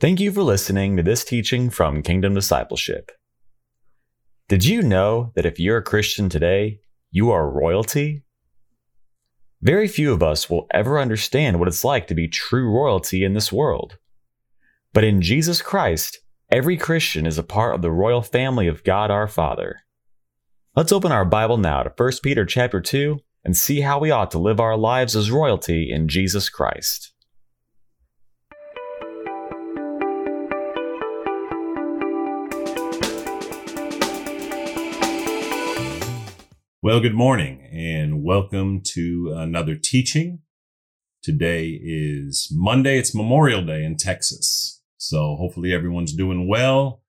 Thank you for listening to this teaching from Kingdom Discipleship. Did you know that if you're a Christian today, you are royalty? Very few of us will ever understand what it's like to be true royalty in this world. But in Jesus Christ, every Christian is a part of the royal family of God our Father. Let's open our Bible now to 1 Peter chapter 2 and see how we ought to live our lives as royalty in Jesus Christ. Well, good morning and welcome to another teaching. Today is Monday. It's Memorial Day in Texas. So hopefully everyone's doing well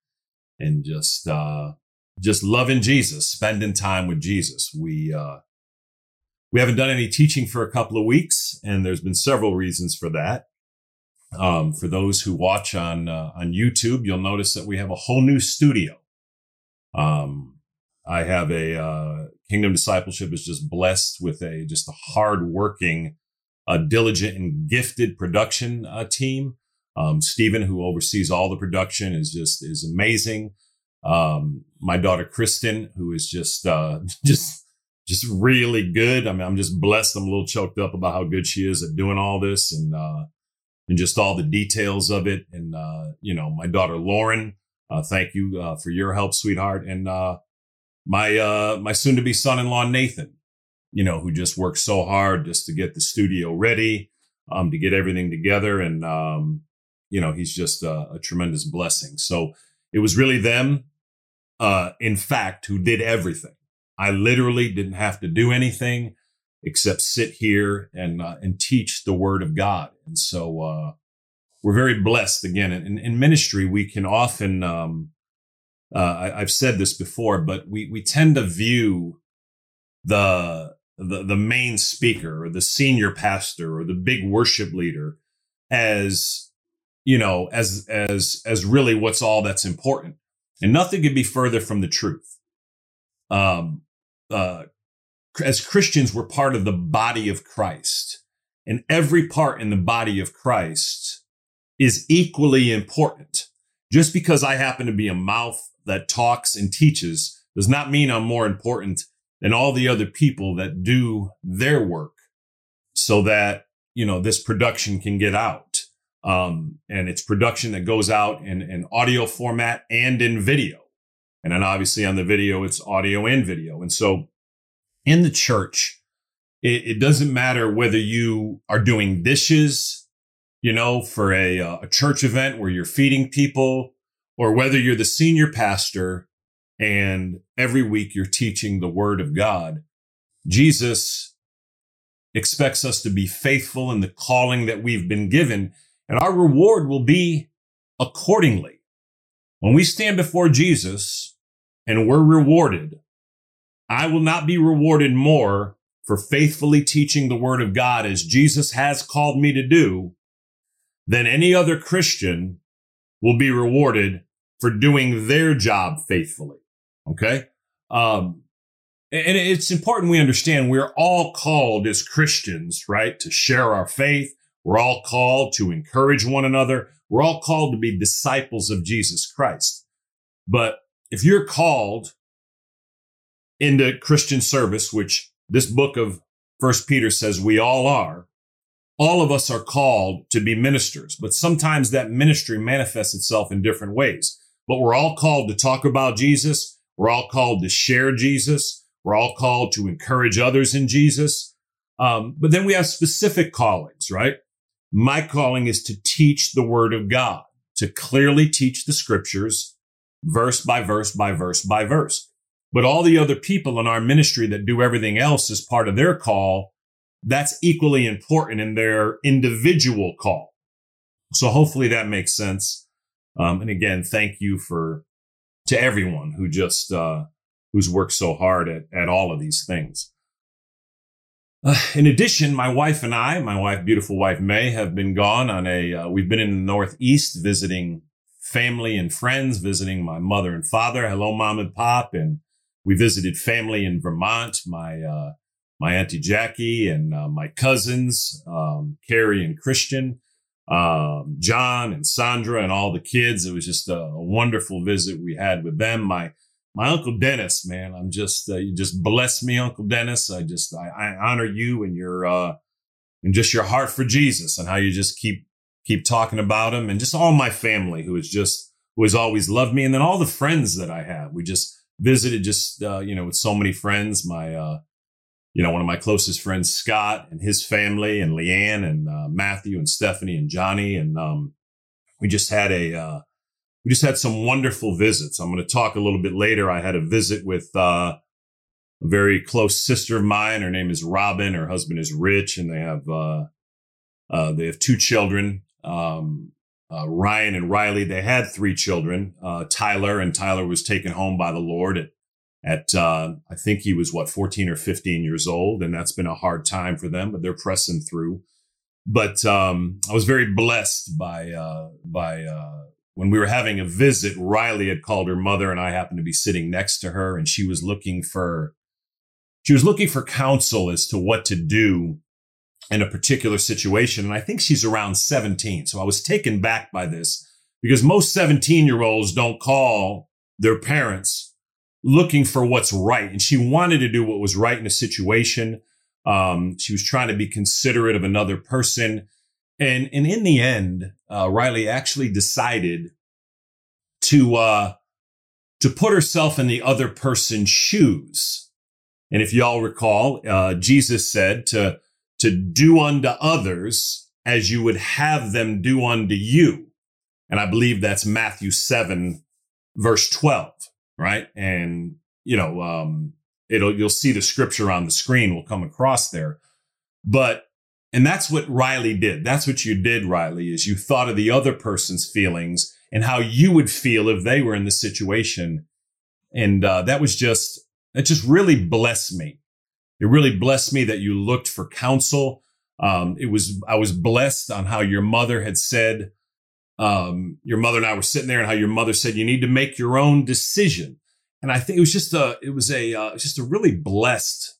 and just, uh, just loving Jesus, spending time with Jesus. We, uh, we haven't done any teaching for a couple of weeks and there's been several reasons for that. Um, for those who watch on, uh, on YouTube, you'll notice that we have a whole new studio. Um, I have a uh, Kingdom Discipleship is just blessed with a just a hardworking, uh, diligent, and gifted production uh, team. Um, Stephen, who oversees all the production, is just is amazing. Um, my daughter Kristen, who is just uh, just just really good. I mean, I'm just blessed. I'm a little choked up about how good she is at doing all this and uh, and just all the details of it. And uh, you know, my daughter Lauren, uh, thank you uh, for your help, sweetheart. And uh, my uh my soon to be son-in-law Nathan, you know, who just worked so hard just to get the studio ready, um, to get everything together, and um, you know, he's just a, a tremendous blessing. So it was really them, uh, in fact, who did everything. I literally didn't have to do anything except sit here and uh, and teach the word of God, and so uh, we're very blessed. Again, in, in ministry, we can often um, uh, I, have said this before, but we we tend to view the, the the main speaker or the senior pastor or the big worship leader as you know as as as really what's all that's important, and nothing could be further from the truth. Um, uh, as Christians, we're part of the body of Christ, and every part in the body of Christ is equally important. Just because I happen to be a mouth that talks and teaches does not mean I'm more important than all the other people that do their work so that, you know, this production can get out. Um, and it's production that goes out in, audio format and in video. And then obviously on the video, it's audio and video. And so in the church, it, it doesn't matter whether you are doing dishes, you know, for a, uh, a church event where you're feeding people or whether you're the senior pastor and every week you're teaching the word of God, Jesus expects us to be faithful in the calling that we've been given, and our reward will be accordingly. When we stand before Jesus and we're rewarded, I will not be rewarded more for faithfully teaching the word of God as Jesus has called me to do than any other Christian will be rewarded for doing their job faithfully. Okay. Um, and it's important we understand we're all called as Christians, right? To share our faith. We're all called to encourage one another. We're all called to be disciples of Jesus Christ. But if you're called into Christian service, which this book of First Peter says we all are, all of us are called to be ministers, but sometimes that ministry manifests itself in different ways. But we're all called to talk about Jesus. We're all called to share Jesus. We're all called to encourage others in Jesus. Um, but then we have specific callings, right? My calling is to teach the word of God, to clearly teach the scriptures, verse by verse by verse by verse. But all the other people in our ministry that do everything else as part of their call, that's equally important in their individual call. So hopefully that makes sense. Um, and again, thank you for to everyone who just uh, who's worked so hard at at all of these things. Uh, in addition, my wife and I, my wife, beautiful wife May, have been gone on a. Uh, we've been in the Northeast visiting family and friends, visiting my mother and father. Hello, mom and pop, and we visited family in Vermont. My uh, my auntie Jackie and uh, my cousins, um, Carrie and Christian. um, John and Sandra and all the kids. It was just a, a, wonderful visit we had with them. My my uncle Dennis, man, I'm just uh, you just bless me, Uncle Dennis. I just I, I honor you and your uh, and just your heart for Jesus and how you just keep keep talking about him and just all my family who is just who has always loved me and then all the friends that I have. We just visited just uh, you know with so many friends. My uh, you know one of my closest friends Scott and his family and Leanne and uh, Matthew and Stephanie and Johnny and um, we just had a uh, we just had some wonderful visits. I'm going to talk a little bit later. I had a visit with uh, a very close sister of mine. Her name is Robin. Her husband is Rich, and they have uh, uh, they have two children. Um, uh, Ryan and Riley. They had three children. Tyler and Tyler was taken home by the Lord at at uh, I think he was what 14 or 15 years old, and that's been a hard time for them, but they're pressing through. But um, I was very blessed by uh, by uh, when we were having a visit. Riley had called her mother, and I happened to be sitting next to her, and she was looking for she was looking for counsel as to what to do in a particular situation. And I think she's around 17. So I was taken back by this because most 17 year olds don't call their parents looking for what's right. And she wanted to do what was right in a situation. Um, she was trying to be considerate of another person. And, and in the end, uh, Riley actually decided to, uh, to put herself in the other person's shoes. And if y'all recall, uh, Jesus said to, to do unto others as you would have them do unto you. And I believe that's Matthew 7, verse 12, right? And, you know, um, it'll, you'll see the scripture on the screen will come across there. But, and that's what Riley did. That's what you did, Riley, is you thought of the other person's feelings and how you would feel if they were in the situation. And, uh, that was just, it just really blessed me. It really blessed me that you looked for counsel. Um, it was, I was blessed on how your mother had said, um, your mother and I were sitting there and how your mother said, you need to make your own decision. And I think it was just a, it was a, uh, just a really blessed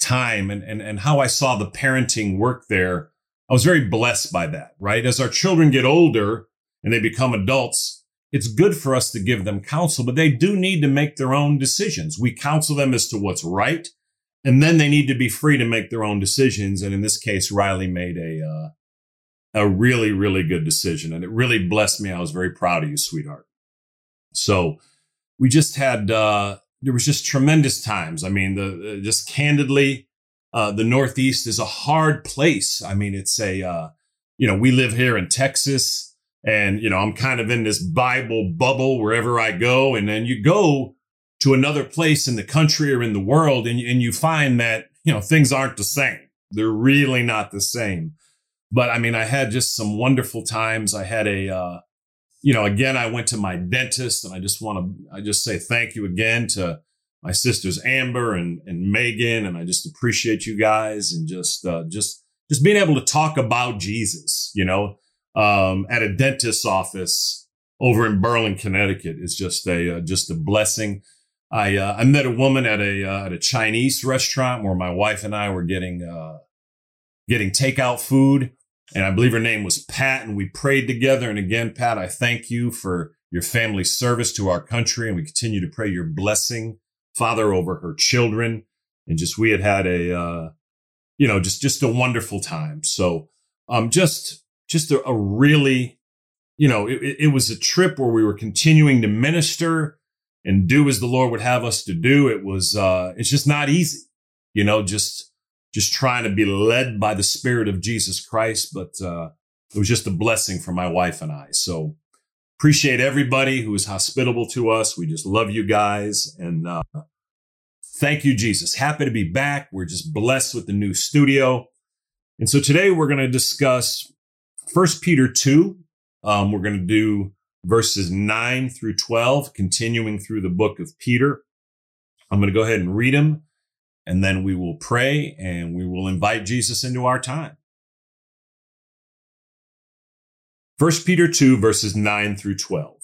time and, and, and how I saw the parenting work there. I was very blessed by that, right? As our children get older and they become adults, it's good for us to give them counsel, but they do need to make their own decisions. We counsel them as to what's right, and then they need to be free to make their own decisions. And in this case, Riley made a uh, a really, really good decision, and it really blessed me. I was very proud of you, sweetheart. So we just had uh, there was just tremendous times. I mean, the just candidly, uh, the Northeast is a hard place. I mean, it's a uh, you know we live here in Texas and, you know, I'm kind of in this Bible bubble wherever I go. And then you go to another place in the country or in the world and, and you find that, you know, things aren't the same. They're really not the same. But I mean, I had just some wonderful times. I had a, uh, you know, again, I went to my dentist and I just want to, I just say thank you again to my sisters Amber and, and Megan. And I just appreciate you guys and just, uh, just, just being able to talk about Jesus, you know, um, at a dentist's office over in Berlin, Connecticut is just a uh, just a blessing. I uh, I met a woman at a uh, at a Chinese restaurant where my wife and I were getting uh, getting takeout food, and I believe her name was Pat, and we prayed together. And again, Pat, I thank you for your family's service to our country, and we continue to pray your blessing, Father, over her children, and just we had had a uh, you know just just a wonderful time. So um, just just a, a really, you know, it, it was a trip where we were continuing to minister and do as the Lord would have us to do. It was, uh, it's just not easy, you know, just, just trying to be led by the Spirit of Jesus Christ. But, uh, it was just a blessing for my wife and I. So appreciate everybody who is hospitable to us. We just love you guys. And, uh, thank you, Jesus. Happy to be back. We're just blessed with the new studio. And so today we're going to discuss First Peter 2, um, we're going to do verses 9 through 12, continuing through the book of Peter. I'm going to go ahead and read them, and then we will pray and we will invite Jesus into our time. First Peter 2, verses 9 through 12.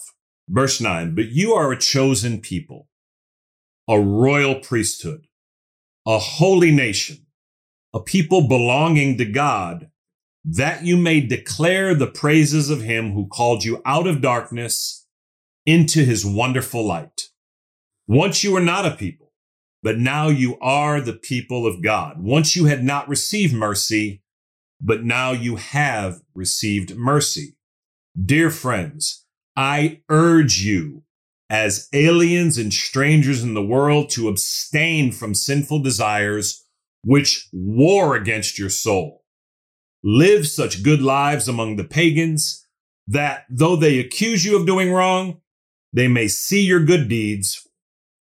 Verse 9, but you are a chosen people, a royal priesthood, a holy nation, a people belonging to God that you may declare the praises of him who called you out of darkness into his wonderful light. Once you were not a people, but now you are the people of God. Once you had not received mercy, but now you have received mercy. Dear friends, I urge you as aliens and strangers in the world to abstain from sinful desires which war against your soul. Live such good lives among the pagans that though they accuse you of doing wrong, they may see your good deeds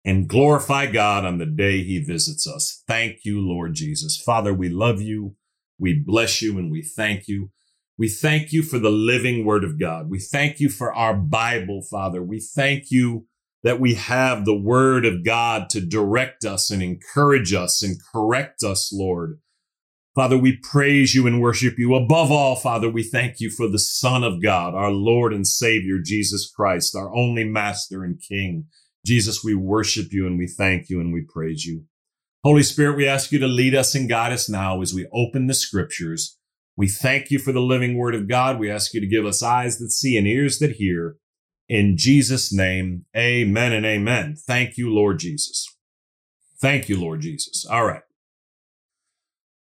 and glorify God on the day he visits us. Thank you, Lord Jesus. Father, we love you. We bless you and we thank you. We thank you for the living word of God. We thank you for our Bible, Father. We thank you that we have the word of God to direct us and encourage us and correct us, Lord. Father, we praise you and worship you. Above all, Father, we thank you for the Son of God, our Lord and Savior, Jesus Christ, our only Master and King. Jesus, we worship you and we thank you and we praise you. Holy Spirit, we ask you to lead us and guide us now as we open the scriptures. We thank you for the living word of God. We ask you to give us eyes that see and ears that hear. In Jesus' name, amen and amen. Thank you, Lord Jesus. Thank you, Lord Jesus. All right.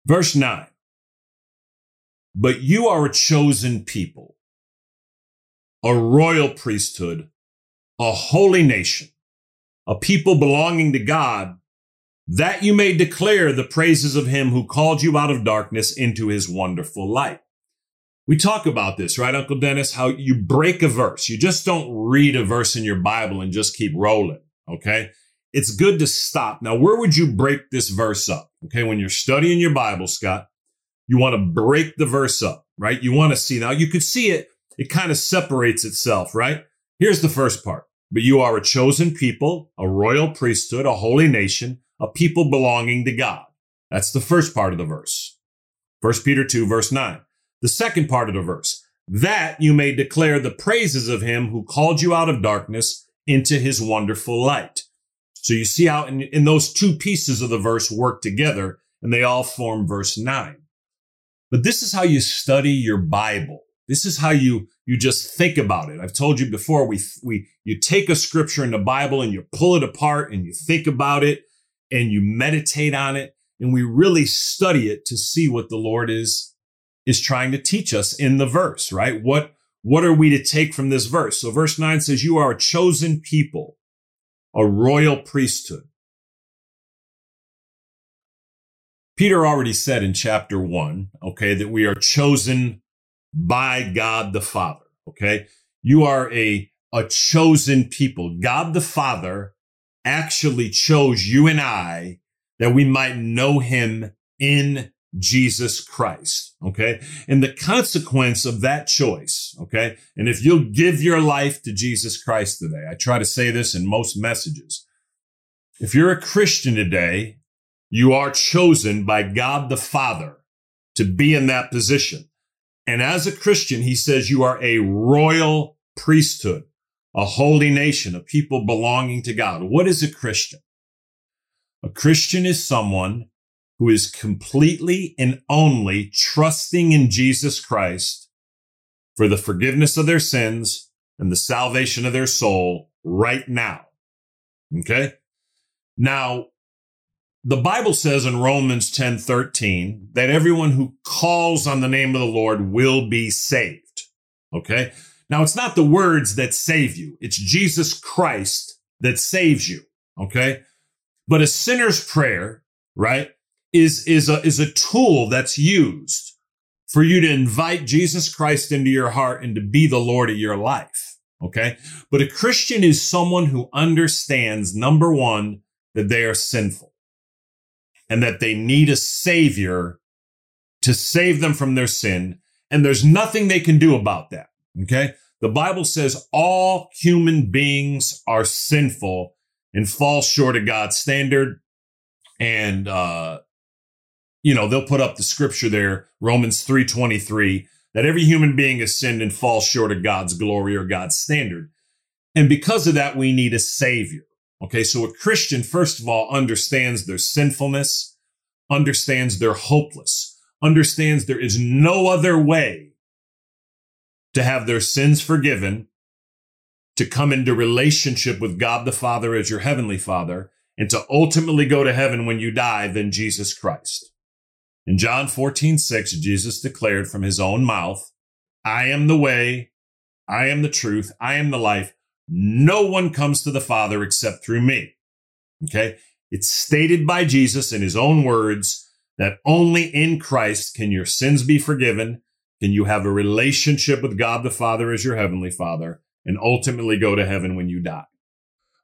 Verse 9. But you are a chosen people, a royal priesthood, a holy nation a people belonging to God, that you may declare the praises of him who called you out of darkness into his wonderful light. We talk about this, right, Uncle Dennis? How you break a verse. You just don't read a verse in your Bible and just keep rolling. Okay. It's good to stop. Now, where would you break this verse up? Okay. When you're studying your Bible, Scott, you want to break the verse up, right? You want to see now you could see it. It kind of separates itself, right? Here's the first part. But you are a chosen people, a royal priesthood, a holy nation, a people belonging to God. That's the first part of the verse. 1 Peter 2 verse 9. The second part of the verse. That you may declare the praises of him who called you out of darkness into his wonderful light. So you see how in, in those two pieces of the verse work together and they all form verse 9. But this is how you study your Bible. This is how you you just think about it. I've told you before we we you take a scripture in the Bible and you pull it apart and you think about it and you meditate on it and we really study it to see what the Lord is is trying to teach us in the verse, right? What what are we to take from this verse? So verse 9 says you are a chosen people, a royal priesthood. Peter already said in chapter 1, okay, that we are chosen by God the Father. Okay. You are a, a chosen people. God the Father actually chose you and I that we might know him in Jesus Christ. Okay. And the consequence of that choice. Okay. And if you'll give your life to Jesus Christ today, I try to say this in most messages. If you're a Christian today, you are chosen by God the Father to be in that position. And as a Christian, he says you are a royal priesthood, a holy nation, a people belonging to God. What is a Christian? A Christian is someone who is completely and only trusting in Jesus Christ for the forgiveness of their sins and the salvation of their soul right now. Okay. Now, the Bible says in Romans 10 13 that everyone who calls on the name of the Lord will be saved. Okay. Now it's not the words that save you. It's Jesus Christ that saves you. Okay. But a sinner's prayer, right, is, is a, is a tool that's used for you to invite Jesus Christ into your heart and to be the Lord of your life. Okay. But a Christian is someone who understands number one, that they are sinful and that they need a savior to save them from their sin. And there's nothing they can do about that. Okay. The Bible says all human beings are sinful and fall short of God's standard. And, uh, you know, they'll put up the scripture there, Romans 3.23, that every human being has sinned and falls short of God's glory or God's standard. And because of that, we need a savior. Okay, so a Christian, first of all, understands their sinfulness, understands they're hopeless, understands there is no other way to have their sins forgiven, to come into relationship with God the Father as your heavenly Father, and to ultimately go to heaven when you die than Jesus Christ. In John 14, 6, Jesus declared from his own mouth, I am the way, I am the truth, I am the life. No one comes to the Father except through me. Okay. It's stated by Jesus in his own words that only in Christ can your sins be forgiven. Can you have a relationship with God the Father as your heavenly Father and ultimately go to heaven when you die?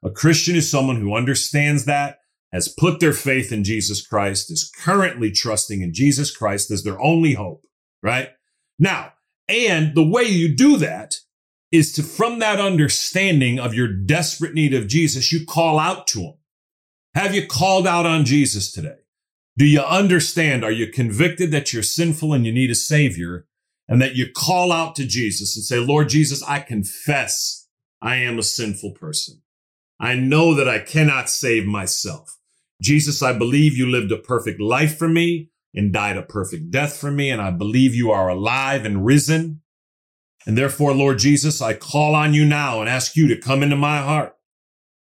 A Christian is someone who understands that, has put their faith in Jesus Christ, is currently trusting in Jesus Christ as their only hope, right? Now, and the way you do that is to, from that understanding of your desperate need of Jesus, you call out to him. Have you called out on Jesus today? Do you understand? Are you convicted that you're sinful and you need a savior and that you call out to Jesus and say, Lord Jesus, I confess I am a sinful person. I know that I cannot save myself. Jesus, I believe you lived a perfect life for me and died a perfect death for me. And I believe you are alive and risen. And therefore, Lord Jesus, I call on you now and ask you to come into my heart.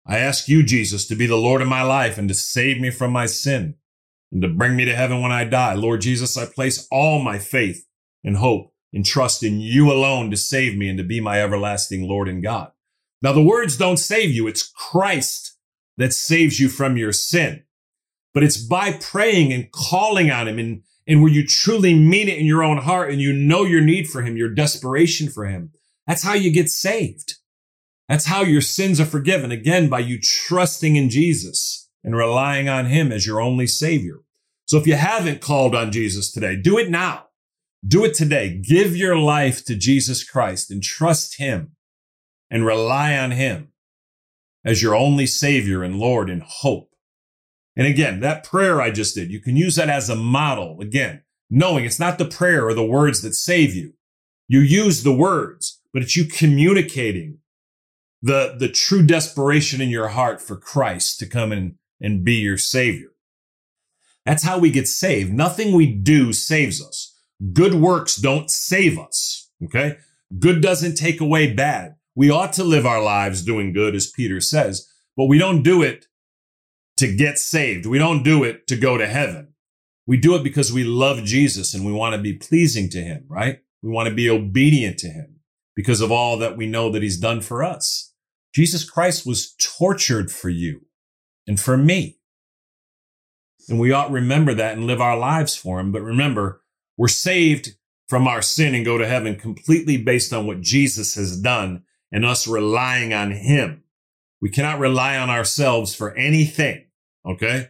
I ask you, Jesus, to be the Lord of my life and to save me from my sin and to bring me to heaven when I die. Lord Jesus, I place all my faith and hope and trust in you alone to save me and to be my everlasting Lord and God. Now, the words don't save you. It's Christ that saves you from your sin. But it's by praying and calling on him and, and where you truly mean it in your own heart and you know your need for him, your desperation for him. That's how you get saved. That's how your sins are forgiven. Again, by you trusting in Jesus and relying on him as your only savior. So if you haven't called on Jesus today, do it now. Do it today. Give your life to Jesus Christ and trust him and rely on him as your only savior and Lord and hope. And again, that prayer I just did, you can use that as a model. Again, knowing it's not the prayer or the words that save you. You use the words, but it's you communicating the, the true desperation in your heart for Christ to come in and be your savior. That's how we get saved. Nothing we do saves us. Good works don't save us. Okay. Good doesn't take away bad. We ought to live our lives doing good, as Peter says, but we don't do it to get saved. We don't do it to go to heaven. We do it because we love Jesus and we want to be pleasing to him, right? We want to be obedient to him because of all that we know that he's done for us. Jesus Christ was tortured for you and for me. And we ought to remember that and live our lives for him. But remember, we're saved from our sin and go to heaven completely based on what Jesus has done and us relying on him. We cannot rely on ourselves for anything. Okay.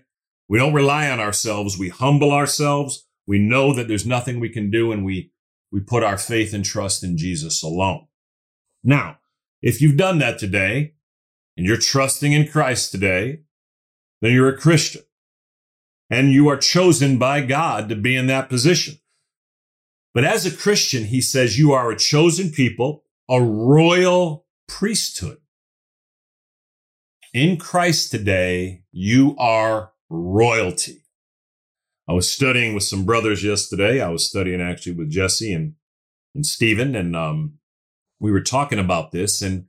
We don't rely on ourselves. We humble ourselves. We know that there's nothing we can do and we, we put our faith and trust in Jesus alone. Now, if you've done that today and you're trusting in Christ today, then you're a Christian and you are chosen by God to be in that position. But as a Christian, he says you are a chosen people, a royal priesthood. In Christ today, you are royalty. I was studying with some brothers yesterday. I was studying actually with Jesse and, and Stephen, and um, we were talking about this. And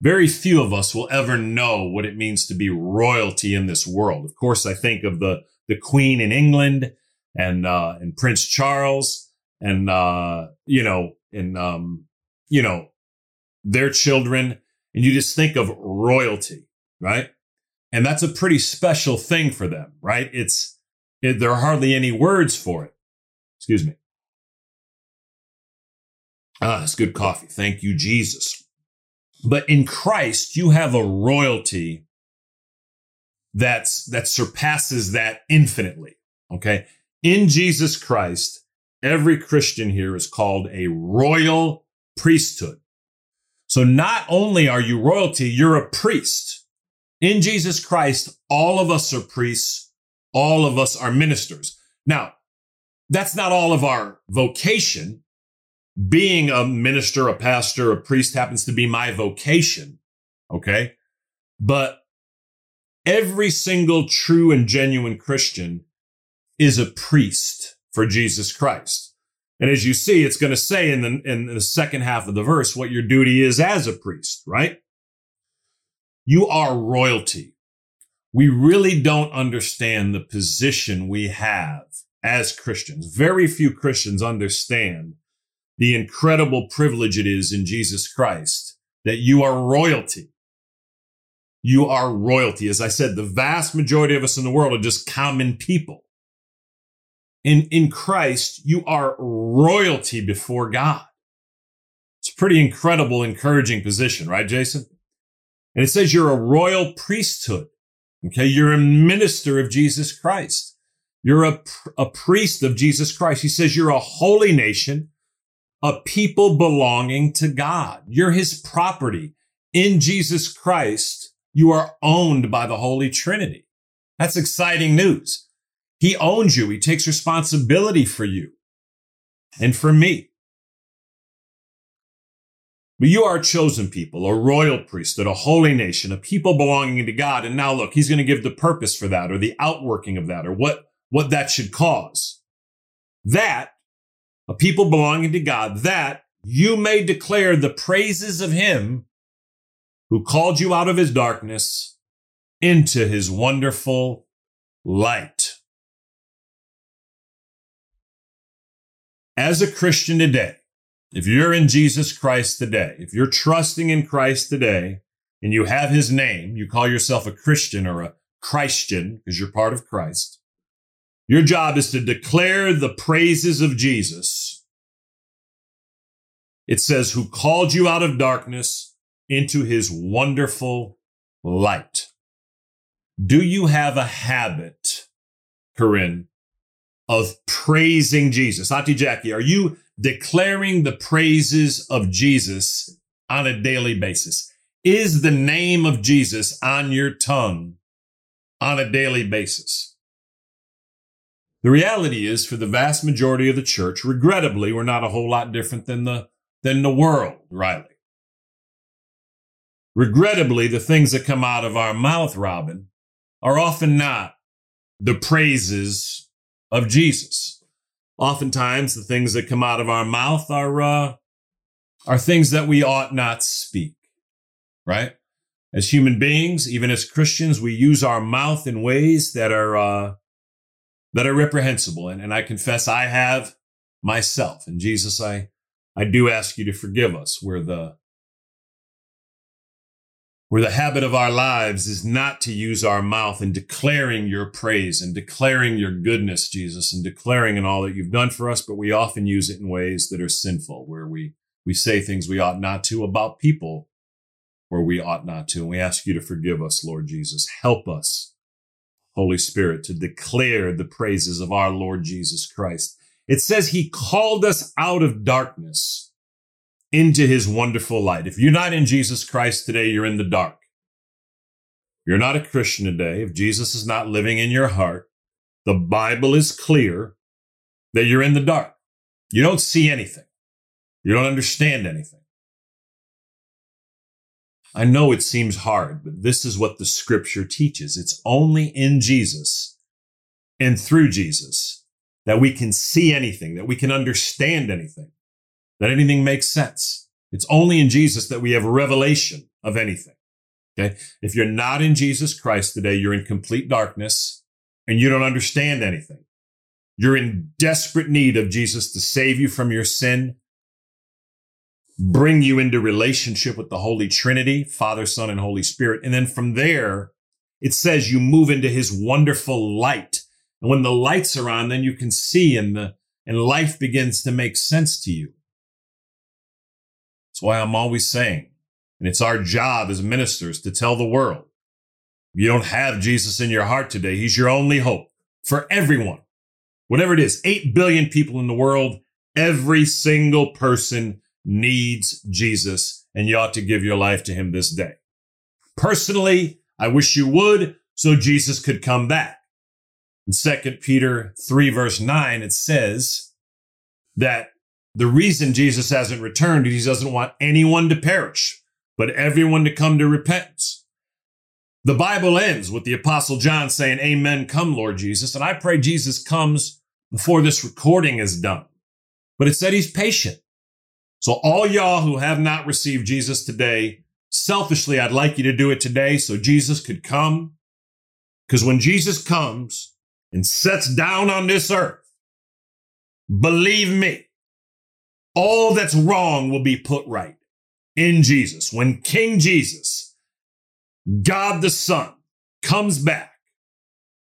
very few of us will ever know what it means to be royalty in this world. Of course, I think of the the Queen in England and uh, and Prince Charles and uh, you know and um, you know their children, and you just think of royalty, right? And that's a pretty special thing for them, right? It's it, there are hardly any words for it. Excuse me. Ah, it's good coffee. Thank you, Jesus. But in Christ, you have a royalty that's, that surpasses that infinitely. Okay. In Jesus Christ, every Christian here is called a royal priesthood. So not only are you royalty, you're a priest. In Jesus Christ, all of us are priests. All of us are ministers. Now, that's not all of our vocation being a minister, a pastor, a priest happens to be my vocation. Okay. But every single true and genuine Christian is a priest for Jesus Christ. And as you see, it's going to say in the, in the second half of the verse what your duty is as a priest, right? You are royalty. We really don't understand the position we have as Christians. Very few Christians understand the incredible privilege it is in Jesus Christ that you are royalty. You are royalty. As I said, the vast majority of us in the world are just common people. In, in Christ, you are royalty before God. It's a pretty incredible, encouraging position, right, Jason? And it says you're a royal priesthood. Okay. You're a minister of Jesus Christ. You're a, a priest of Jesus Christ. He says you're a holy nation, a people belonging to God. You're his property. In Jesus Christ, you are owned by the Holy Trinity. That's exciting news. He owns you. He takes responsibility for you and for me. But you are a chosen people, a royal priesthood, a holy nation, a people belonging to God. And now look, he's going to give the purpose for that or the outworking of that or what, what that should cause. That a people belonging to God, that you may declare the praises of him who called you out of his darkness into his wonderful light. As a Christian today, if you're in Jesus Christ today, if you're trusting in Christ today, and you have his name, you call yourself a Christian or a Christian because you're part of Christ. Your job is to declare the praises of Jesus. It says, who called you out of darkness into his wonderful light. Do you have a habit, Corinne, of praising Jesus? Auntie Jackie, are you declaring the praises of Jesus on a daily basis? Is the name of Jesus on your tongue on a daily basis? The reality is for the vast majority of the church, regrettably, we're not a whole lot different than the, than the world, Riley. Regrettably, the things that come out of our mouth, Robin, are often not the praises of Jesus. Oftentimes, the things that come out of our mouth are, uh, are things that we ought not speak, right? As human beings, even as Christians, we use our mouth in ways that are, uh, that are reprehensible. And, and I confess I have myself. And Jesus, I, I do ask you to forgive us where the, where the habit of our lives is not to use our mouth in declaring your praise and declaring your goodness, Jesus, and declaring in all that you've done for us, but we often use it in ways that are sinful, where we, we say things we ought not to about people where we ought not to. And we ask you to forgive us, Lord Jesus. Help us, Holy Spirit, to declare the praises of our Lord Jesus Christ. It says he called us out of darkness into his wonderful light. If you're not in Jesus Christ today, you're in the dark. You're not a Christian today. If Jesus is not living in your heart, the Bible is clear that you're in the dark. You don't see anything. You don't understand anything. I know it seems hard, but this is what the scripture teaches. It's only in Jesus and through Jesus that we can see anything, that we can understand anything that anything makes sense. It's only in Jesus that we have revelation of anything. Okay. If you're not in Jesus Christ today, you're in complete darkness and you don't understand anything. You're in desperate need of Jesus to save you from your sin, bring you into relationship with the Holy Trinity, Father, Son, and Holy Spirit. And then from there, it says you move into his wonderful light. And when the lights are on, then you can see and the, and life begins to make sense to you. That's why I'm always saying, and it's our job as ministers to tell the world, you don't have Jesus in your heart today, he's your only hope for everyone. Whatever it is, 8 billion people in the world, every single person needs Jesus, and you ought to give your life to him this day. Personally, I wish you would so Jesus could come back. In 2 Peter 3 verse 9, it says that the reason Jesus hasn't returned is he doesn't want anyone to perish, but everyone to come to repentance. The Bible ends with the apostle John saying, amen, come Lord Jesus. And I pray Jesus comes before this recording is done. But it said he's patient. So all y'all who have not received Jesus today, selfishly, I'd like you to do it today so Jesus could come. Because when Jesus comes and sets down on this earth, believe me, all that's wrong will be put right in Jesus. When King Jesus, God the Son, comes back,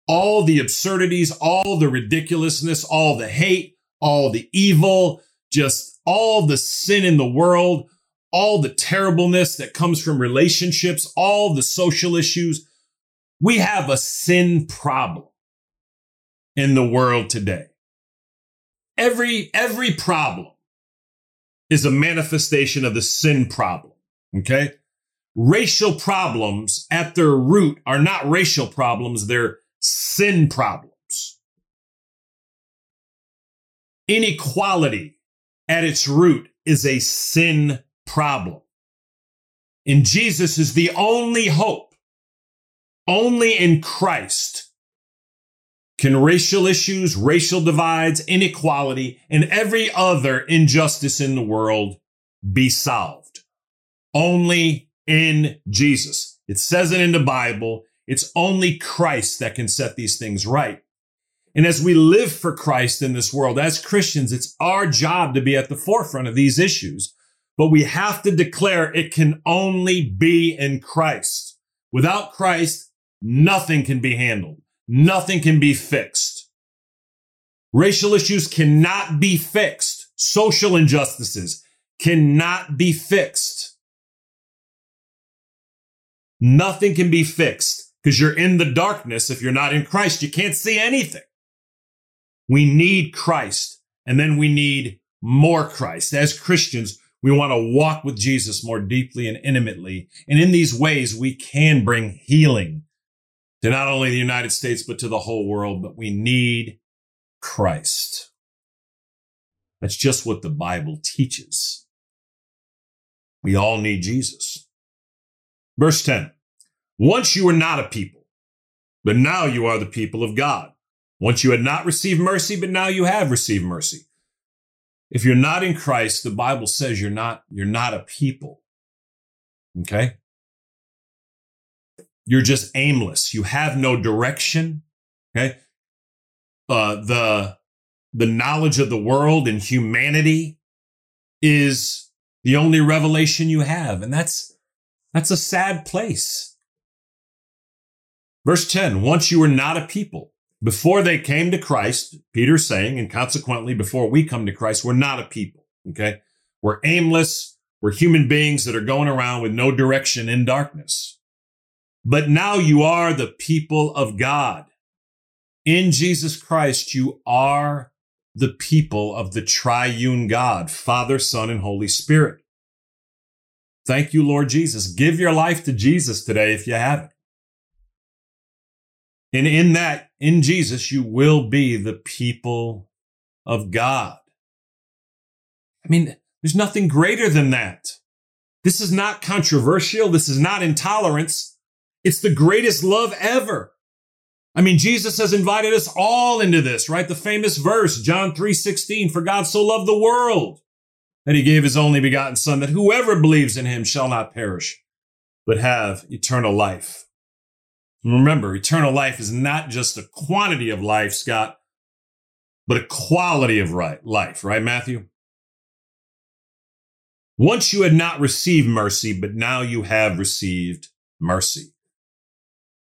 all the absurdities, all the ridiculousness, all the hate, all the evil, just all the sin in the world, all the terribleness that comes from relationships, all the social issues. We have a sin problem in the world today. Every, every problem is a manifestation of the sin problem. Okay. Racial problems at their root are not racial problems. They're sin problems. Inequality at its root is a sin problem. And Jesus is the only hope. Only in Christ can racial issues, racial divides, inequality, and every other injustice in the world be solved. Only in Jesus. It says it in the Bible. It's only Christ that can set these things right. And as we live for Christ in this world, as Christians, it's our job to be at the forefront of these issues. But we have to declare it can only be in Christ. Without Christ, nothing can be handled. Nothing can be fixed. Racial issues cannot be fixed. Social injustices cannot be fixed. Nothing can be fixed because you're in the darkness. If you're not in Christ, you can't see anything. We need Christ and then we need more Christ. As Christians, we want to walk with Jesus more deeply and intimately. And in these ways, we can bring healing to not only the United States, but to the whole world. But we need Christ. That's just what the Bible teaches. We all need Jesus. Verse 10. Once you were not a people, but now you are the people of God. Once you had not received mercy, but now you have received mercy. If you're not in Christ, the Bible says you're not, you're not a people. Okay. You're just aimless. You have no direction. Okay. Uh, the, the knowledge of the world and humanity is the only revelation you have. And that's, that's a sad place. Verse 10, once you were not a people, before they came to Christ, Peter's saying, and consequently, before we come to Christ, we're not a people. Okay. We're aimless. We're human beings that are going around with no direction in darkness. But now you are the people of God. In Jesus Christ, you are the people of the triune God, Father, Son, and Holy Spirit. Thank you, Lord Jesus. Give your life to Jesus today if you haven't. And in that, in Jesus, you will be the people of God. I mean, there's nothing greater than that. This is not controversial. This is not intolerance. It's the greatest love ever. I mean, Jesus has invited us all into this, right? The famous verse, John 3 16, for God so loved the world that he gave his only begotten son that whoever believes in him shall not perish, but have eternal life. Remember, eternal life is not just a quantity of life, Scott, but a quality of right, life, right, Matthew? Once you had not received mercy, but now you have received mercy.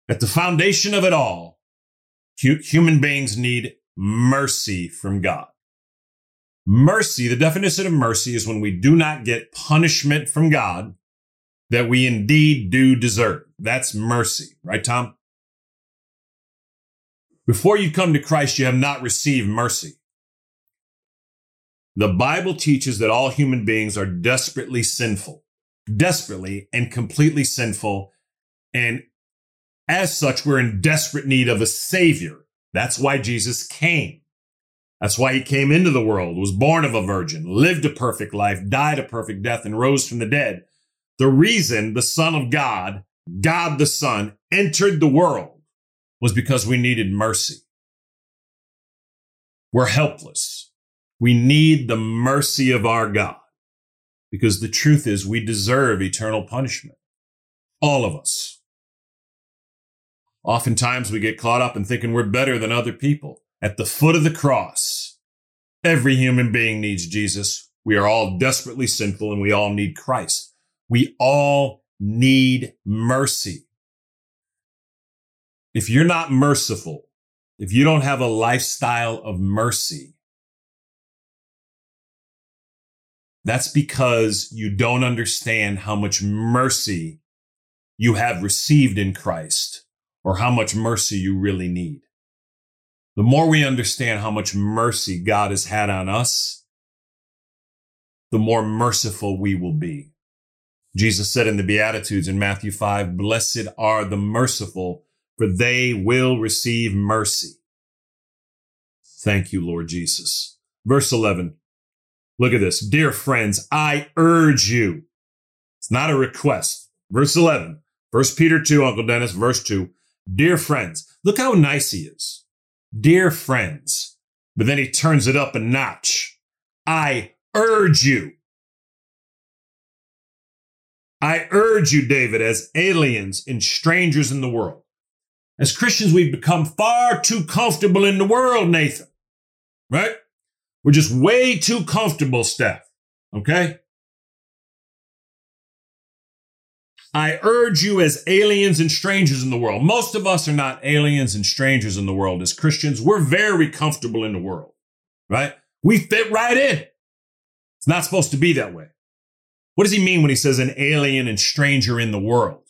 At the foundation of it all, human beings need mercy from God. Mercy, the definition of mercy is when we do not get punishment from God that we indeed do deserve. That's mercy, right, Tom? Before you come to Christ, you have not received mercy. The Bible teaches that all human beings are desperately sinful, desperately and completely sinful. And as such, we're in desperate need of a savior. That's why Jesus came. That's why he came into the world, was born of a virgin, lived a perfect life, died a perfect death, and rose from the dead the reason the Son of God, God the Son, entered the world was because we needed mercy. We're helpless. We need the mercy of our God because the truth is we deserve eternal punishment. All of us. Oftentimes we get caught up in thinking we're better than other people. At the foot of the cross, every human being needs Jesus. We are all desperately sinful and we all need Christ. We all need mercy. If you're not merciful, if you don't have a lifestyle of mercy, that's because you don't understand how much mercy you have received in Christ or how much mercy you really need. The more we understand how much mercy God has had on us, the more merciful we will be. Jesus said in the Beatitudes in Matthew 5, blessed are the merciful, for they will receive mercy. Thank you, Lord Jesus. Verse 11. Look at this. Dear friends, I urge you. It's not a request. Verse 11. First Peter 2, Uncle Dennis, verse 2. Dear friends, look how nice he is. Dear friends. But then he turns it up a notch. I urge you. I urge you, David, as aliens and strangers in the world. As Christians, we've become far too comfortable in the world, Nathan. Right? We're just way too comfortable, Steph. Okay? I urge you as aliens and strangers in the world. Most of us are not aliens and strangers in the world. As Christians, we're very comfortable in the world, right? We fit right in. It's not supposed to be that way. What does he mean when he says an alien and stranger in the world?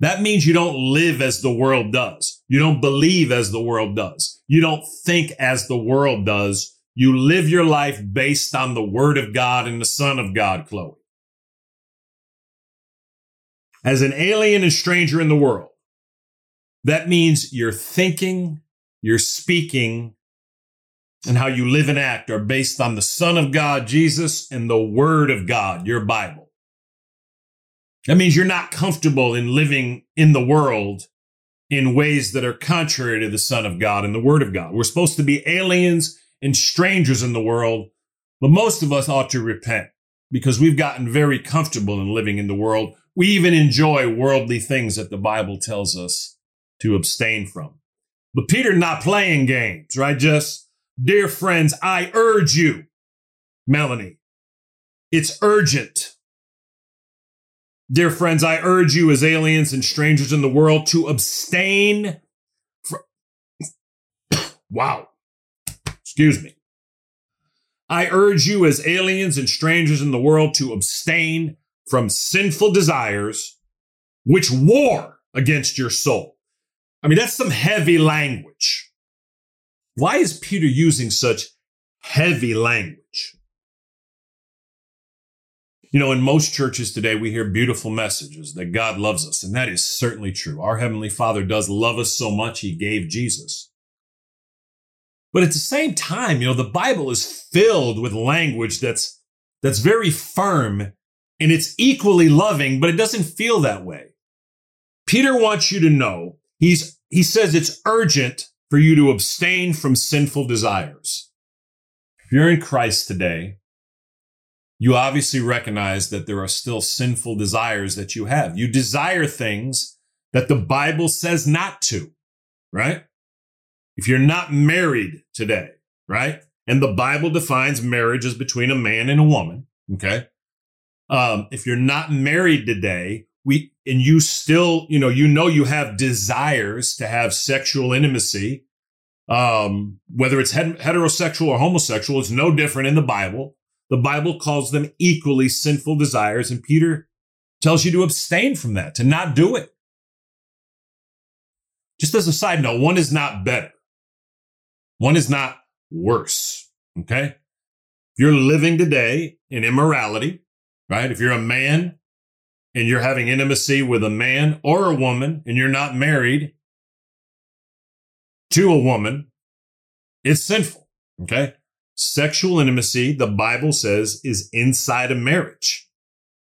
That means you don't live as the world does. You don't believe as the world does. You don't think as the world does. You live your life based on the word of God and the son of God, Chloe. As an alien and stranger in the world, that means your thinking, your speaking, and how you live and act are based on the son of God, Jesus, and the word of God, your Bible. That means you're not comfortable in living in the world in ways that are contrary to the Son of God and the Word of God. We're supposed to be aliens and strangers in the world, but most of us ought to repent because we've gotten very comfortable in living in the world. We even enjoy worldly things that the Bible tells us to abstain from. But Peter not playing games, right? Just, dear friends, I urge you, Melanie, it's urgent Dear friends, I urge you as aliens and strangers in the world to abstain from. wow. Excuse me. I urge you as aliens and strangers in the world to abstain from sinful desires which war against your soul. I mean, that's some heavy language. Why is Peter using such heavy language? You know, in most churches today, we hear beautiful messages that God loves us, and that is certainly true. Our Heavenly Father does love us so much, He gave Jesus. But at the same time, you know, the Bible is filled with language that's, that's very firm and it's equally loving, but it doesn't feel that way. Peter wants you to know, he's, he says it's urgent for you to abstain from sinful desires. If you're in Christ today, you obviously recognize that there are still sinful desires that you have. You desire things that the Bible says not to, right? If you're not married today, right? And the Bible defines marriage as between a man and a woman, okay? Um, if you're not married today, we, and you still, you know, you know, you have desires to have sexual intimacy, um, whether it's heterosexual or homosexual, it's no different in the Bible. The Bible calls them equally sinful desires, and Peter tells you to abstain from that, to not do it. Just as a side note, one is not better. One is not worse. Okay. If you're living today in immorality, right? If you're a man and you're having intimacy with a man or a woman and you're not married to a woman, it's sinful. Okay. Sexual intimacy, the Bible says, is inside a marriage.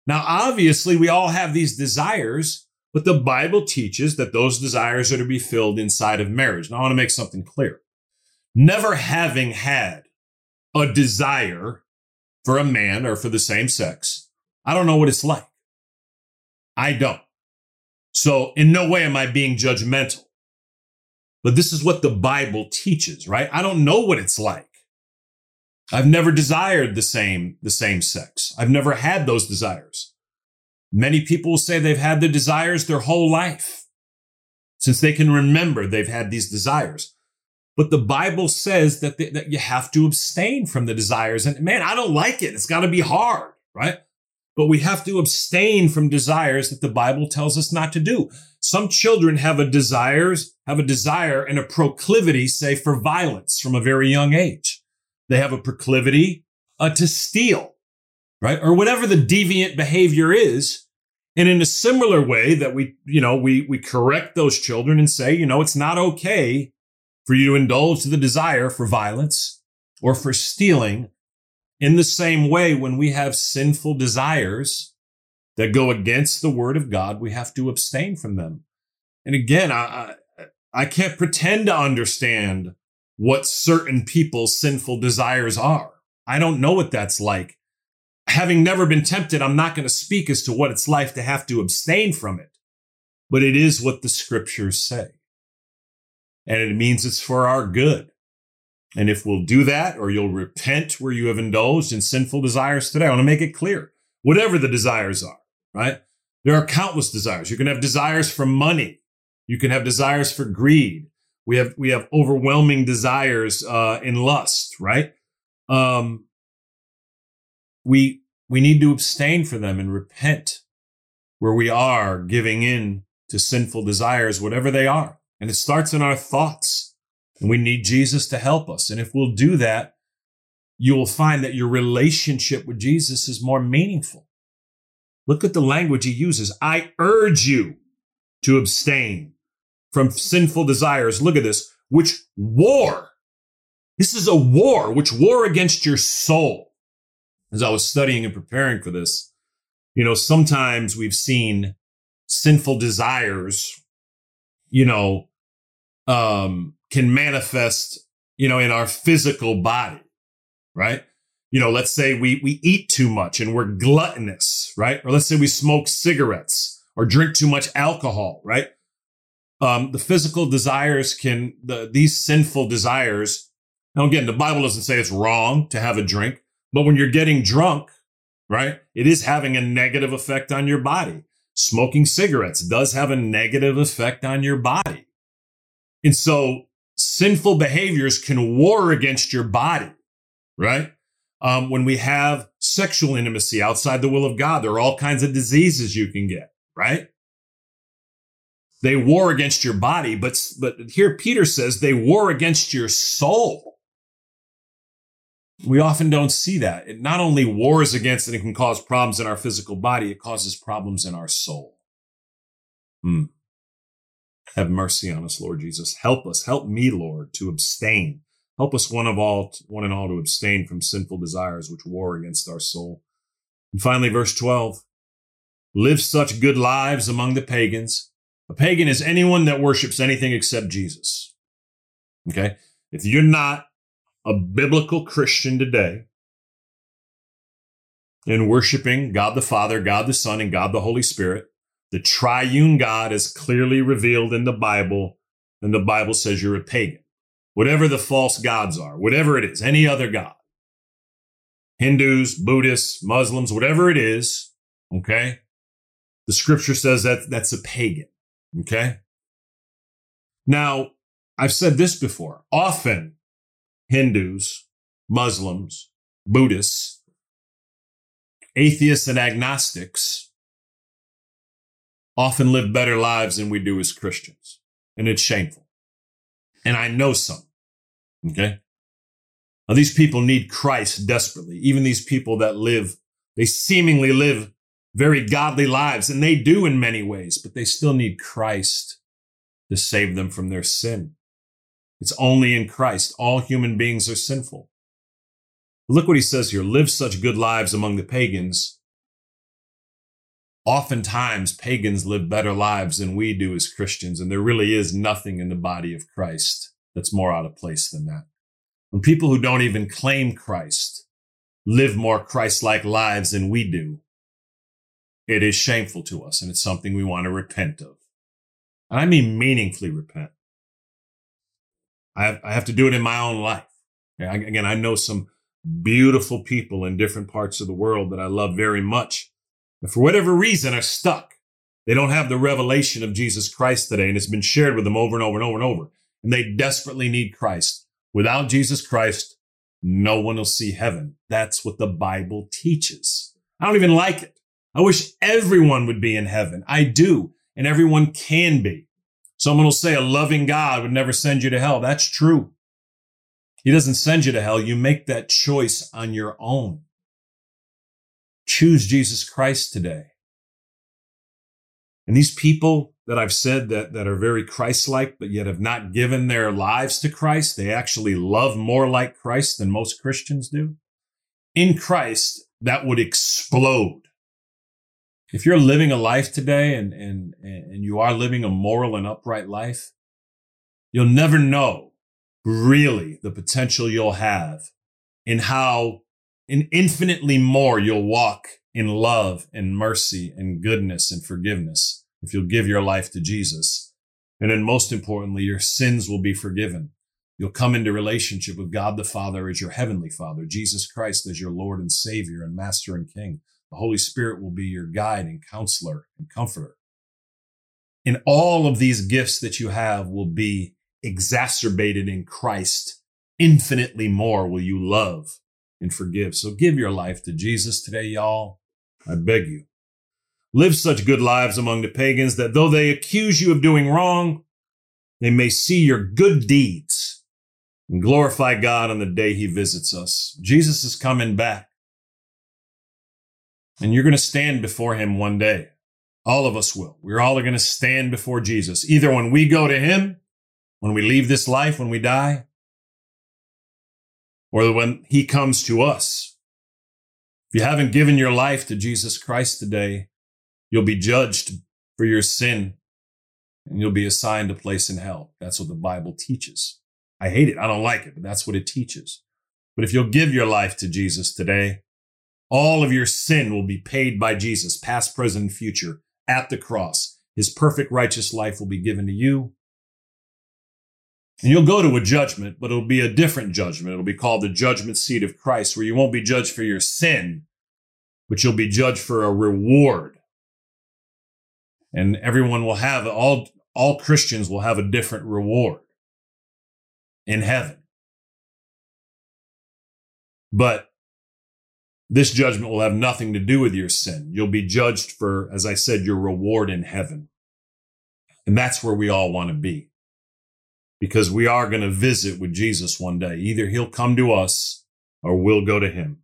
Now, obviously, we all have these desires, but the Bible teaches that those desires are to be filled inside of marriage. Now, I want to make something clear. Never having had a desire for a man or for the same sex. I don't know what it's like. I don't. So in no way am I being judgmental. But this is what the Bible teaches, right? I don't know what it's like. I've never desired the same, the same sex. I've never had those desires. Many people say they've had the desires their whole life. Since they can remember, they've had these desires. But the Bible says that, that you have to abstain from the desires. And man, I don't like it. It's got to be hard, right? But we have to abstain from desires that the Bible tells us not to do. Some children have a desires, have a desire and a proclivity, say, for violence from a very young age. They have a proclivity uh, to steal, right? Or whatever the deviant behavior is. And in a similar way that we, you know, we, we correct those children and say, you know, it's not okay for you to indulge the desire for violence or for stealing. In the same way, when we have sinful desires that go against the word of God, we have to abstain from them. And again, I, I, can't pretend to understand what certain people's sinful desires are. I don't know what that's like. Having never been tempted, I'm not going to speak as to what it's like to have to abstain from it, but it is what the scriptures say and it means it's for our good. And if we'll do that, or you'll repent where you have indulged in sinful desires today, I want to make it clear whatever the desires are, right? There are countless desires. You can have desires for money. You can have desires for greed. We have, we have overwhelming desires, uh, in lust, right? Um, we, we need to abstain for them and repent where we are giving in to sinful desires, whatever they are. And it starts in our thoughts. And we need Jesus to help us. And if we'll do that, you will find that your relationship with Jesus is more meaningful. Look at the language he uses. I urge you to abstain from sinful desires. Look at this, which war. This is a war, which war against your soul. As I was studying and preparing for this, you know, sometimes we've seen sinful desires, you know, um, can manifest, you know, in our physical body, right? You know, let's say we, we eat too much and we're gluttonous, right? Or let's say we smoke cigarettes or drink too much alcohol, right? Um, the physical desires can, the, these sinful desires. Now, again, the Bible doesn't say it's wrong to have a drink, but when you're getting drunk, right, it is having a negative effect on your body. Smoking cigarettes does have a negative effect on your body. And so sinful behaviors can war against your body, right? Um, when we have sexual intimacy outside the will of God, there are all kinds of diseases you can get, right? They war against your body, but, but here Peter says they war against your soul. We often don't see that. It not only wars against and it can cause problems in our physical body, it causes problems in our soul. Hmm. Have mercy on us, Lord Jesus. Help us. Help me, Lord, to abstain. Help us one of all, one and all to abstain from sinful desires which war against our soul. And finally, verse 12. Live such good lives among the pagans. A pagan is anyone that worships anything except Jesus. Okay. If you're not a biblical Christian today in worshiping God the Father, God the Son, and God the Holy Spirit, the triune God is clearly revealed in the Bible, and the Bible says you're a pagan. Whatever the false gods are, whatever it is, any other God. Hindus, Buddhists, Muslims, whatever it is, okay? The scripture says that that's a pagan, okay? Now, I've said this before. Often Hindus, Muslims, Buddhists, atheists, and agnostics often live better lives than we do as Christians. And it's shameful. And I know some. Okay. Now, these people need Christ desperately. Even these people that live, they seemingly live very godly lives, and they do in many ways, but they still need Christ to save them from their sin. It's only in Christ. All human beings are sinful. Look what he says here live such good lives among the pagans oftentimes pagans live better lives than we do as Christians, and there really is nothing in the body of Christ that's more out of place than that. when people who don't even claim Christ live more Christ-like lives than we do, it is shameful to us and it's something we want to repent of. And I mean meaningfully repent. I have, I have to do it in my own life. Again, I know some beautiful people in different parts of the world that I love very much. And for whatever reason are stuck. They don't have the revelation of Jesus Christ today. And it's been shared with them over and over and over and over. And they desperately need Christ. Without Jesus Christ, no one will see heaven. That's what the Bible teaches. I don't even like it. I wish everyone would be in heaven. I do. And everyone can be. Someone will say a loving God would never send you to hell. That's true. He doesn't send you to hell. You make that choice on your own. Choose Jesus Christ today. And these people that I've said that, that are very Christ-like, but yet have not given their lives to Christ, they actually love more like Christ than most Christians do. In Christ, that would explode. If you're living a life today and, and, and you are living a moral and upright life, you'll never know really the potential you'll have in how in infinitely more you'll walk in love and mercy and goodness and forgiveness if you'll give your life to Jesus. And then most importantly, your sins will be forgiven. You'll come into relationship with God the Father as your heavenly Father, Jesus Christ as your Lord and Savior and Master and King. The Holy Spirit will be your guide and counselor and comforter. And all of these gifts that you have will be exacerbated in Christ. Infinitely more will you love and forgive. So give your life to Jesus today, y'all. I beg you. Live such good lives among the pagans that though they accuse you of doing wrong, they may see your good deeds and glorify God on the day he visits us. Jesus is coming back. And you're going to stand before him one day. All of us will. We're all going to stand before Jesus, either when we go to him, when we leave this life, when we die, or when he comes to us. If you haven't given your life to Jesus Christ today, you'll be judged for your sin and you'll be assigned a place in hell. That's what the Bible teaches. I hate it. I don't like it, but that's what it teaches. But if you'll give your life to Jesus today, all of your sin will be paid by Jesus, past, present, future, at the cross. His perfect righteous life will be given to you. And you'll go to a judgment, but it'll be a different judgment. It'll be called the judgment seat of Christ, where you won't be judged for your sin, but you'll be judged for a reward. And everyone will have, all, all Christians will have a different reward in heaven. But this judgment will have nothing to do with your sin. You'll be judged for, as I said, your reward in heaven. And that's where we all want to be because we are going to visit with Jesus one day. Either he'll come to us or we'll go to him.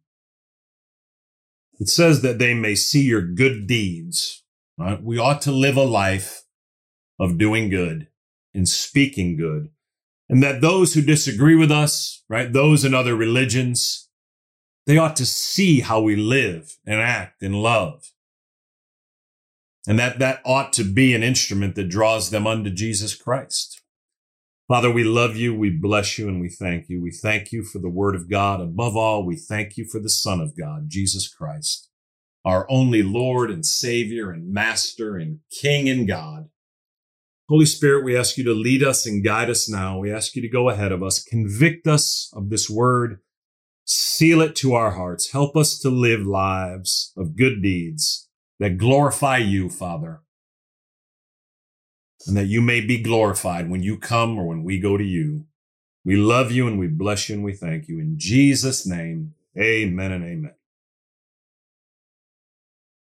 It says that they may see your good deeds. Right? We ought to live a life of doing good and speaking good. And that those who disagree with us, right, those in other religions, they ought to see how we live and act and love. And that that ought to be an instrument that draws them unto Jesus Christ. Father, we love you, we bless you, and we thank you. We thank you for the word of God. Above all, we thank you for the Son of God, Jesus Christ, our only Lord and Savior and Master and King and God. Holy Spirit, we ask you to lead us and guide us now. We ask you to go ahead of us, convict us of this word, seal it to our hearts. Help us to live lives of good deeds that glorify you, Father and that you may be glorified when you come or when we go to you. We love you and we bless you and we thank you. In Jesus' name, amen and amen.